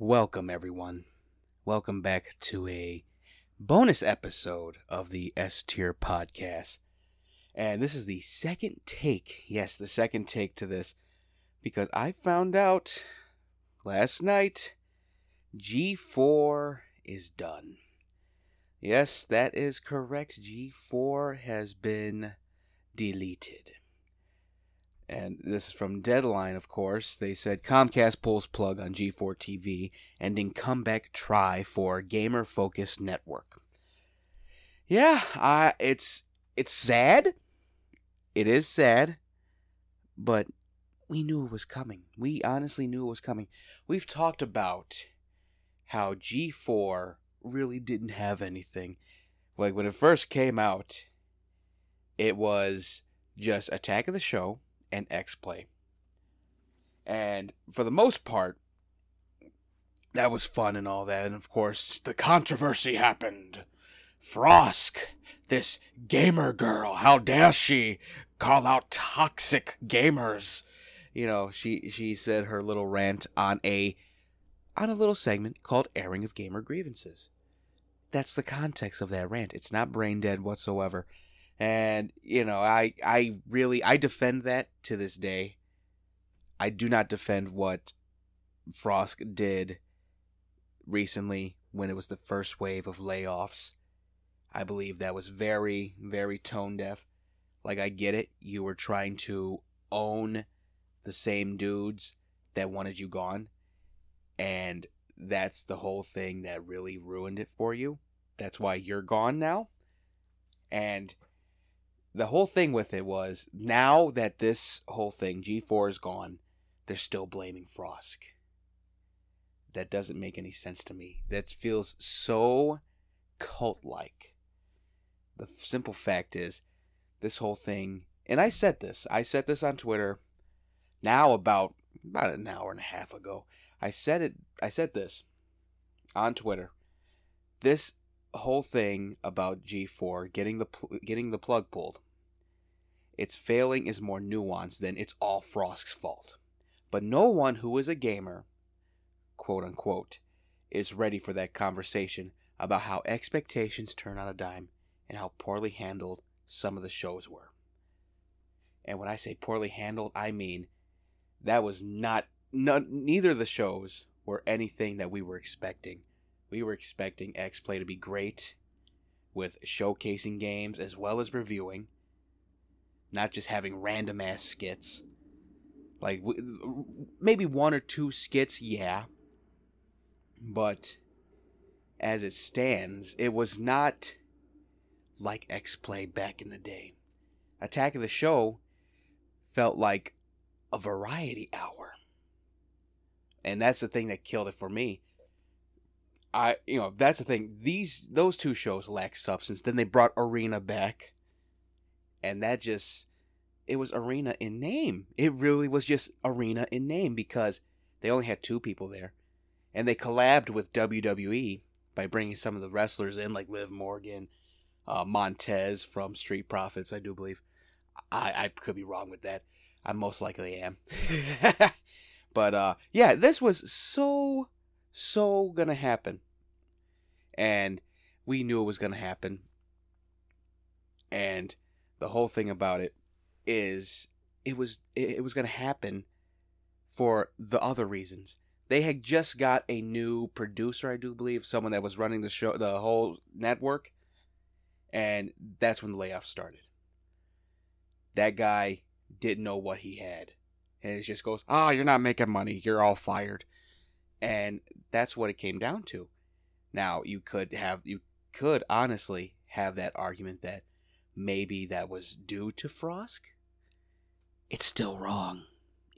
Welcome, everyone. Welcome back to a bonus episode of the S Tier podcast. And this is the second take. Yes, the second take to this. Because I found out last night G4 is done. Yes, that is correct. G4 has been deleted. And this is from Deadline, of course. They said Comcast pulls plug on G4 TV, ending comeback try for gamer focused network. Yeah, uh, it's it's sad. It is sad, but we knew it was coming. We honestly knew it was coming. We've talked about how G4 really didn't have anything. Like when it first came out, it was just Attack of the Show and X Play. And for the most part, that was fun and all that. And of course, the controversy happened. Frosk, this gamer girl, how dare she call out toxic gamers? You know, she she said her little rant on a on a little segment called airing of gamer grievances. That's the context of that rant. It's not brain dead whatsoever and you know i i really i defend that to this day. I do not defend what Frosk did recently when it was the first wave of layoffs. I believe that was very very tone deaf. Like i get it. You were trying to own the same dudes that wanted you gone. And that's the whole thing that really ruined it for you. That's why you're gone now. And the whole thing with it was now that this whole thing G4 is gone, they're still blaming Frosk. That doesn't make any sense to me. That feels so cult like. The simple fact is, this whole thing, and I said this, I said this on Twitter now about about an hour and a half ago. I said it I said this on Twitter. This whole thing about G4 getting the getting the plug pulled its failing is more nuanced than it's all Frosk's fault. But no one who is a gamer, quote unquote, is ready for that conversation about how expectations turn on a dime and how poorly handled some of the shows were. And when I say poorly handled, I mean that was not, neither of the shows were anything that we were expecting. We were expecting X Play to be great with showcasing games as well as reviewing not just having random ass skits. Like maybe one or two skits, yeah. But as it stands, it was not like X Play back in the day. Attack of the Show felt like a variety hour. And that's the thing that killed it for me. I you know, that's the thing. These those two shows lack substance. Then they brought Arena back and that just it was arena in name. It really was just arena in name because they only had two people there, and they collabed with WWE by bringing some of the wrestlers in, like Liv Morgan, uh, Montez from Street Profits, I do believe. I I could be wrong with that. I most likely am. but uh, yeah, this was so so gonna happen, and we knew it was gonna happen, and the whole thing about it is it was it was going to happen for the other reasons. They had just got a new producer, I do believe, someone that was running the show, the whole network, and that's when the layoff started. That guy didn't know what he had, and it just goes, "Ah, oh, you're not making money. You're all fired," and that's what it came down to. Now you could have you could honestly have that argument that maybe that was due to Frosk. It's still wrong.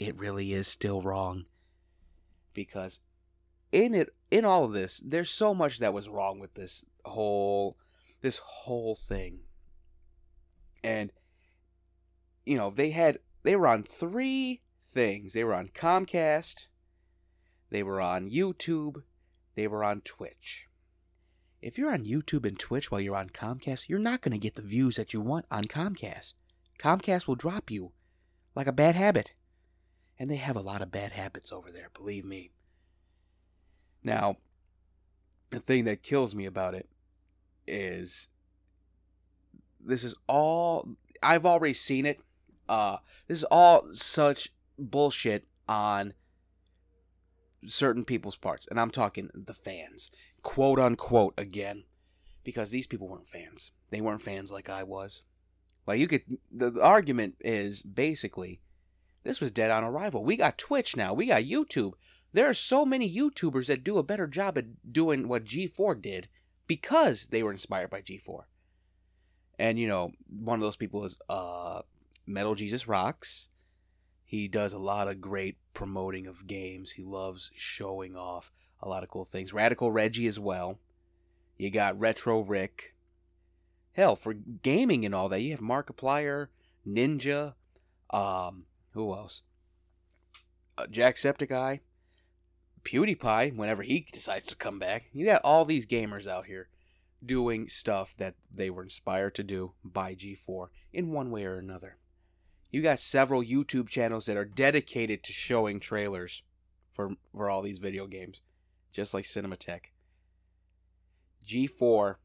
It really is still wrong. Because in it in all of this, there's so much that was wrong with this whole this whole thing. And you know, they had they were on three things. They were on Comcast, they were on YouTube, they were on Twitch if you're on YouTube and Twitch while you're on Comcast, you're not going to get the views that you want on Comcast. Comcast will drop you like a bad habit. And they have a lot of bad habits over there, believe me. Now, the thing that kills me about it is this is all I've already seen it. Uh this is all such bullshit on certain people's parts. And I'm talking the fans. Quote unquote again. Because these people weren't fans. They weren't fans like I was. Like you could the, the argument is basically this was dead on arrival. We got Twitch now. We got YouTube. There are so many YouTubers that do a better job at doing what G4 did because they were inspired by G4. And you know, one of those people is uh Metal Jesus Rocks. He does a lot of great promoting of games. He loves showing off a lot of cool things. Radical Reggie as well. You got Retro Rick. Hell, for gaming and all that, you have Markiplier, Ninja, um, who else? Uh, Jacksepticeye, PewDiePie, whenever he decides to come back. You got all these gamers out here doing stuff that they were inspired to do by G4 in one way or another. You got several YouTube channels that are dedicated to showing trailers for for all these video games, just like Cinematech. G4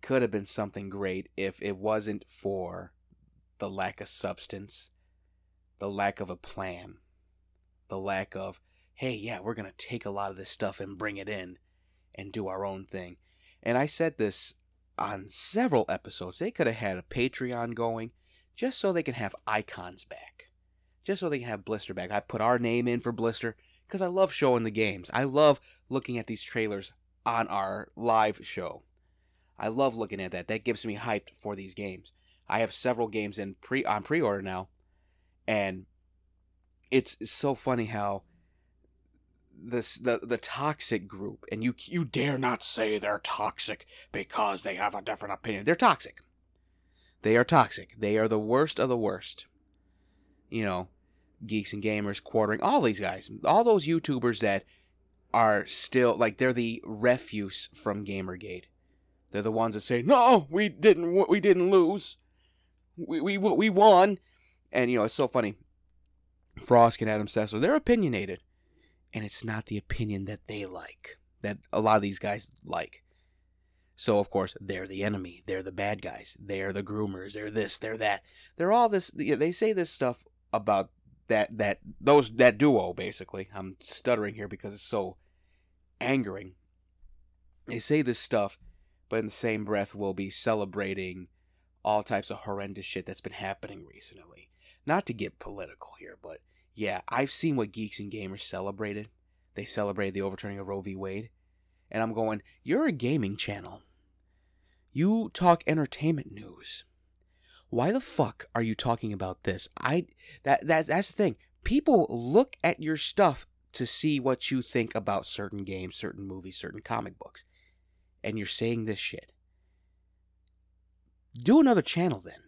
could have been something great if it wasn't for the lack of substance, the lack of a plan, the lack of, hey, yeah, we're going to take a lot of this stuff and bring it in and do our own thing. And I said this on several episodes. They could have had a Patreon going just so they can have icons back. Just so they can have Blister back. I put our name in for Blister because I love showing the games. I love looking at these trailers on our live show. I love looking at that. That gives me hyped for these games. I have several games in pre on pre-order now, and it's, so funny how this the the toxic group, and you you dare not say they're toxic because they have a different opinion. They're toxic. They are toxic. They are the worst of the worst. You know, geeks and gamers, quartering all these guys, all those YouTubers that are still like they're the refuse from Gamergate. They're the ones that say, "No, we didn't. We didn't lose. We we we won." And you know, it's so funny. Frosk and Adam Sessler, they're opinionated, and it's not the opinion that they like that a lot of these guys like. So of course they're the enemy. They're the bad guys. They're the groomers. They're this. They're that. They're all this. They say this stuff about that that those that duo basically. I'm stuttering here because it's so angering. They say this stuff, but in the same breath we'll be celebrating all types of horrendous shit that's been happening recently. Not to get political here, but yeah, I've seen what geeks and gamers celebrated. They celebrated the overturning of Roe v. Wade and I'm going, You're a gaming channel. You talk entertainment news. Why the fuck are you talking about this? I that, that that's the thing. People look at your stuff to see what you think about certain games, certain movies, certain comic books. And you're saying this shit. Do another channel then.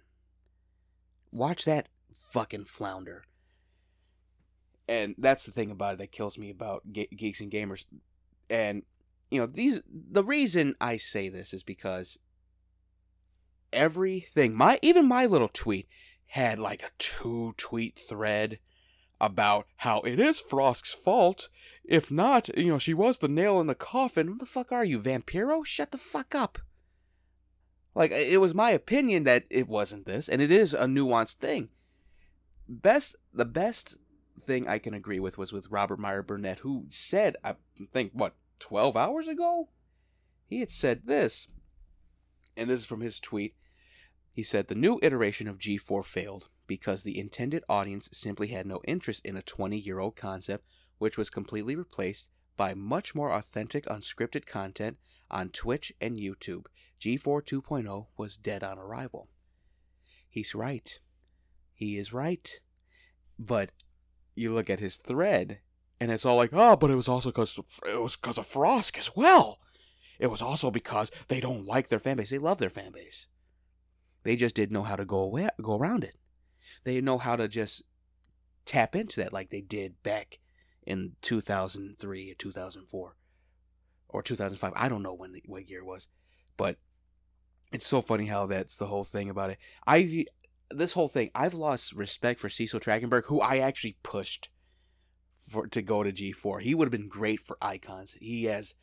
Watch that fucking flounder. And that's the thing about it that kills me about ge- geeks and gamers. And you know these the reason I say this is because everything my even my little tweet had like a two tweet thread about how it is Frosk's fault. If not, you know, she was the nail in the coffin. What the fuck are you, Vampiro? Shut the fuck up. Like, it was my opinion that it wasn't this, and it is a nuanced thing. Best, the best thing I can agree with was with Robert Meyer Burnett, who said, I think, what, 12 hours ago, he had said this. And this is from his tweet. He said, The new iteration of G4 failed because the intended audience simply had no interest in a 20 year old concept, which was completely replaced by much more authentic, unscripted content on Twitch and YouTube. G4 2.0 was dead on arrival. He's right. He is right. But you look at his thread, and it's all like, oh, but it was also because it was because of Frosk as well. It was also because they don't like their fan base. They love their fan base. They just didn't know how to go away, go around it. They didn't know how to just tap into that like they did back in 2003 or 2004 or 2005. I don't know when the, what year it was, but it's so funny how that's the whole thing about it. I this whole thing, I've lost respect for Cecil Trachtenberg, who I actually pushed for to go to G4. He would have been great for icons. He has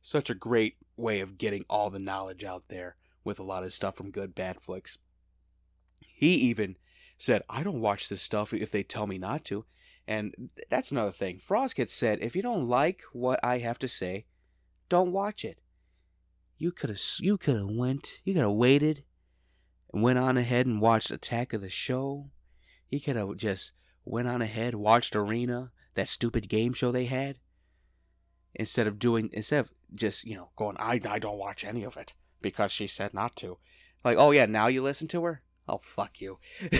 such a great way of getting all the knowledge out there with a lot of stuff from good bad flicks. He even said, "I don't watch this stuff if they tell me not to." And that's another thing. Frosk had said, "If you don't like what I have to say, don't watch it." You could have you could have went, you could have waited and went on ahead and watched Attack of the Show. You could have just went on ahead, watched Arena, that stupid game show they had. Instead of doing, instead of just, you know, going, I, I don't watch any of it because she said not to. Like, oh yeah, now you listen to her? Oh, fuck you.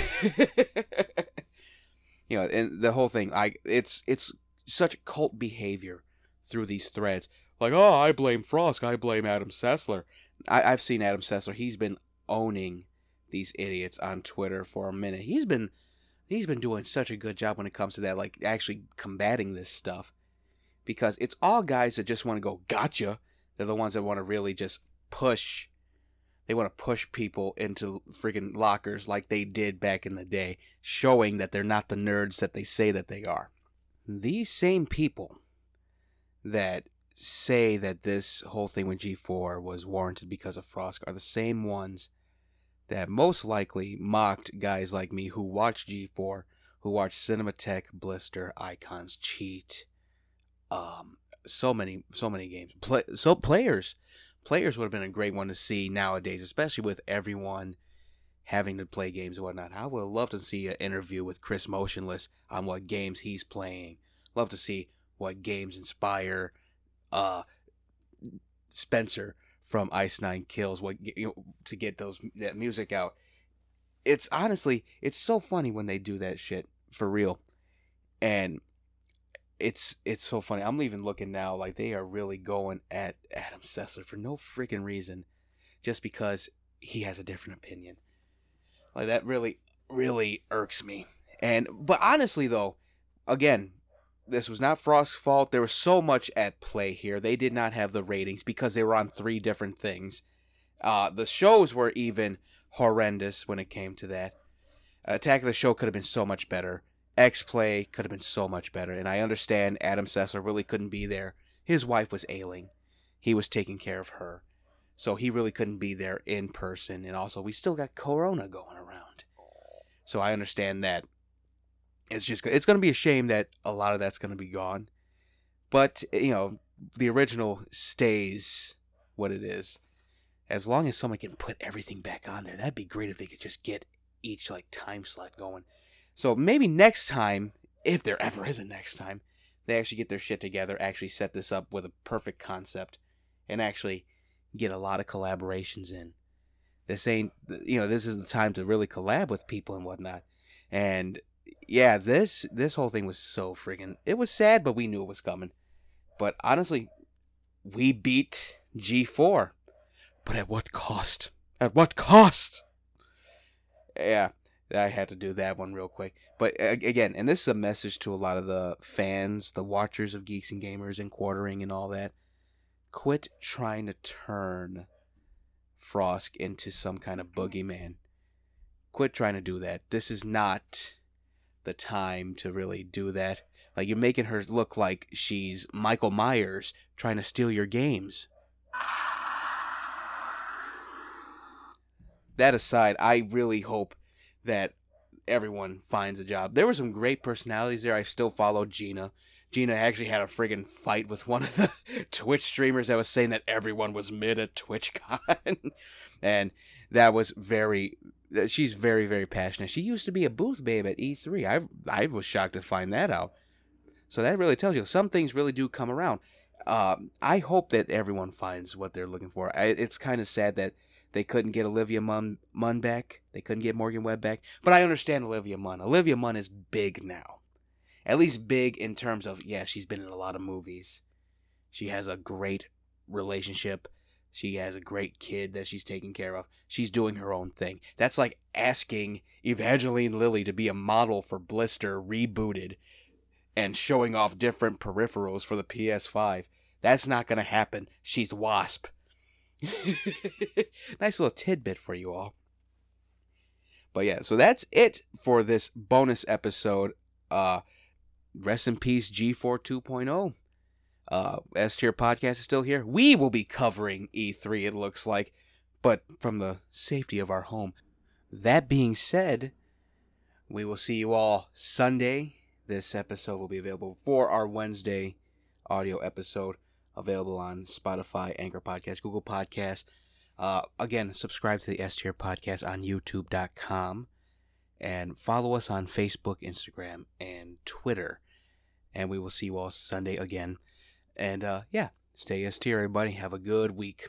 you know, and the whole thing, I, it's, it's such cult behavior through these threads. Like, oh, I blame Frosk, I blame Adam Sessler. I, I've seen Adam Sessler. He's been owning these idiots on Twitter for a minute. He's been he's been doing such a good job when it comes to that, like actually combating this stuff. Because it's all guys that just want to go gotcha. They're the ones that want to really just push. They want to push people into freaking lockers like they did back in the day, showing that they're not the nerds that they say that they are. These same people that say that this whole thing with G4 was warranted because of Frosk are the same ones that most likely mocked guys like me who watch G4, who watch Cinematech, Blister, Icons, Cheat, um, so many, so many games. Play, so players, players would have been a great one to see nowadays, especially with everyone having to play games and whatnot. I would love to see an interview with Chris Motionless on what games he's playing. Love to see what games inspire uh, Spencer from Ice Nine Kills, what you know, to get those that music out. It's honestly, it's so funny when they do that shit for real, and it's it's so funny. I'm even looking now like they are really going at Adam Sessler for no freaking reason, just because he has a different opinion. Like that really really irks me. And but honestly though, again, this was not Frosk's fault. There was so much at play here. They did not have the ratings because they were on three different things. Uh, the shows were even horrendous when it came to that. Attack of the Show could have been so much better. X Play could have been so much better. And I understand Adam Sessler really couldn't be there. His wife was ailing. He was taking care of her. So he really couldn't be there in person. And also, we still got Corona going around. So I understand that it's just it's going to be a shame that a lot of that's going to be gone. But you know, the original stays what it is. As long as someone can put everything back on there, that'd be great if they could just get each like time slot going. So maybe next time, if there ever is a next time, they actually get their shit together, actually set this up with a perfect concept, and actually get a lot of collaborations in. This ain't, you know, this is the time to really collab with people and whatnot. And yeah, this this whole thing was so friggin' it was sad, but we knew it was coming. But honestly, we beat G4. But at what cost? At what cost? Yeah, I had to do that one real quick. But again, and this is a message to a lot of the fans, the watchers of Geeks and Gamers and quartering and all that. Quit trying to turn Frosk into some kind of boogeyman. Quit trying to do that. This is not the time to really do that. Like you're making her look like she's Michael Myers trying to steal your games. That aside, I really hope that everyone finds a job. There were some great personalities there. I still follow Gina. Gina actually had a friggin' fight with one of the Twitch streamers that was saying that everyone was mid at TwitchCon. and that was very she's very very passionate. She used to be a booth babe at E3. I I was shocked to find that out. So that really tells you some things really do come around. Uh, I hope that everyone finds what they're looking for. I, it's kind of sad that they couldn't get Olivia Munn, Munn back. They couldn't get Morgan Webb back. But I understand Olivia Munn. Olivia Munn is big now. At least big in terms of, yeah, she's been in a lot of movies. She has a great relationship she has a great kid that she's taking care of. She's doing her own thing. That's like asking Evangeline Lilly to be a model for Blister rebooted and showing off different peripherals for the PS5. That's not going to happen. She's Wasp. nice little tidbit for you all. But yeah, so that's it for this bonus episode. Uh rest in peace, G4 2.0. Uh, S tier podcast is still here. We will be covering E3, it looks like, but from the safety of our home. That being said, we will see you all Sunday. This episode will be available for our Wednesday audio episode, available on Spotify, Anchor Podcast, Google Podcast. Uh, again, subscribe to the S Tier Podcast on YouTube.com and follow us on Facebook, Instagram, and Twitter. And we will see you all Sunday again. And uh, yeah, stay S tier, everybody. Have a good week.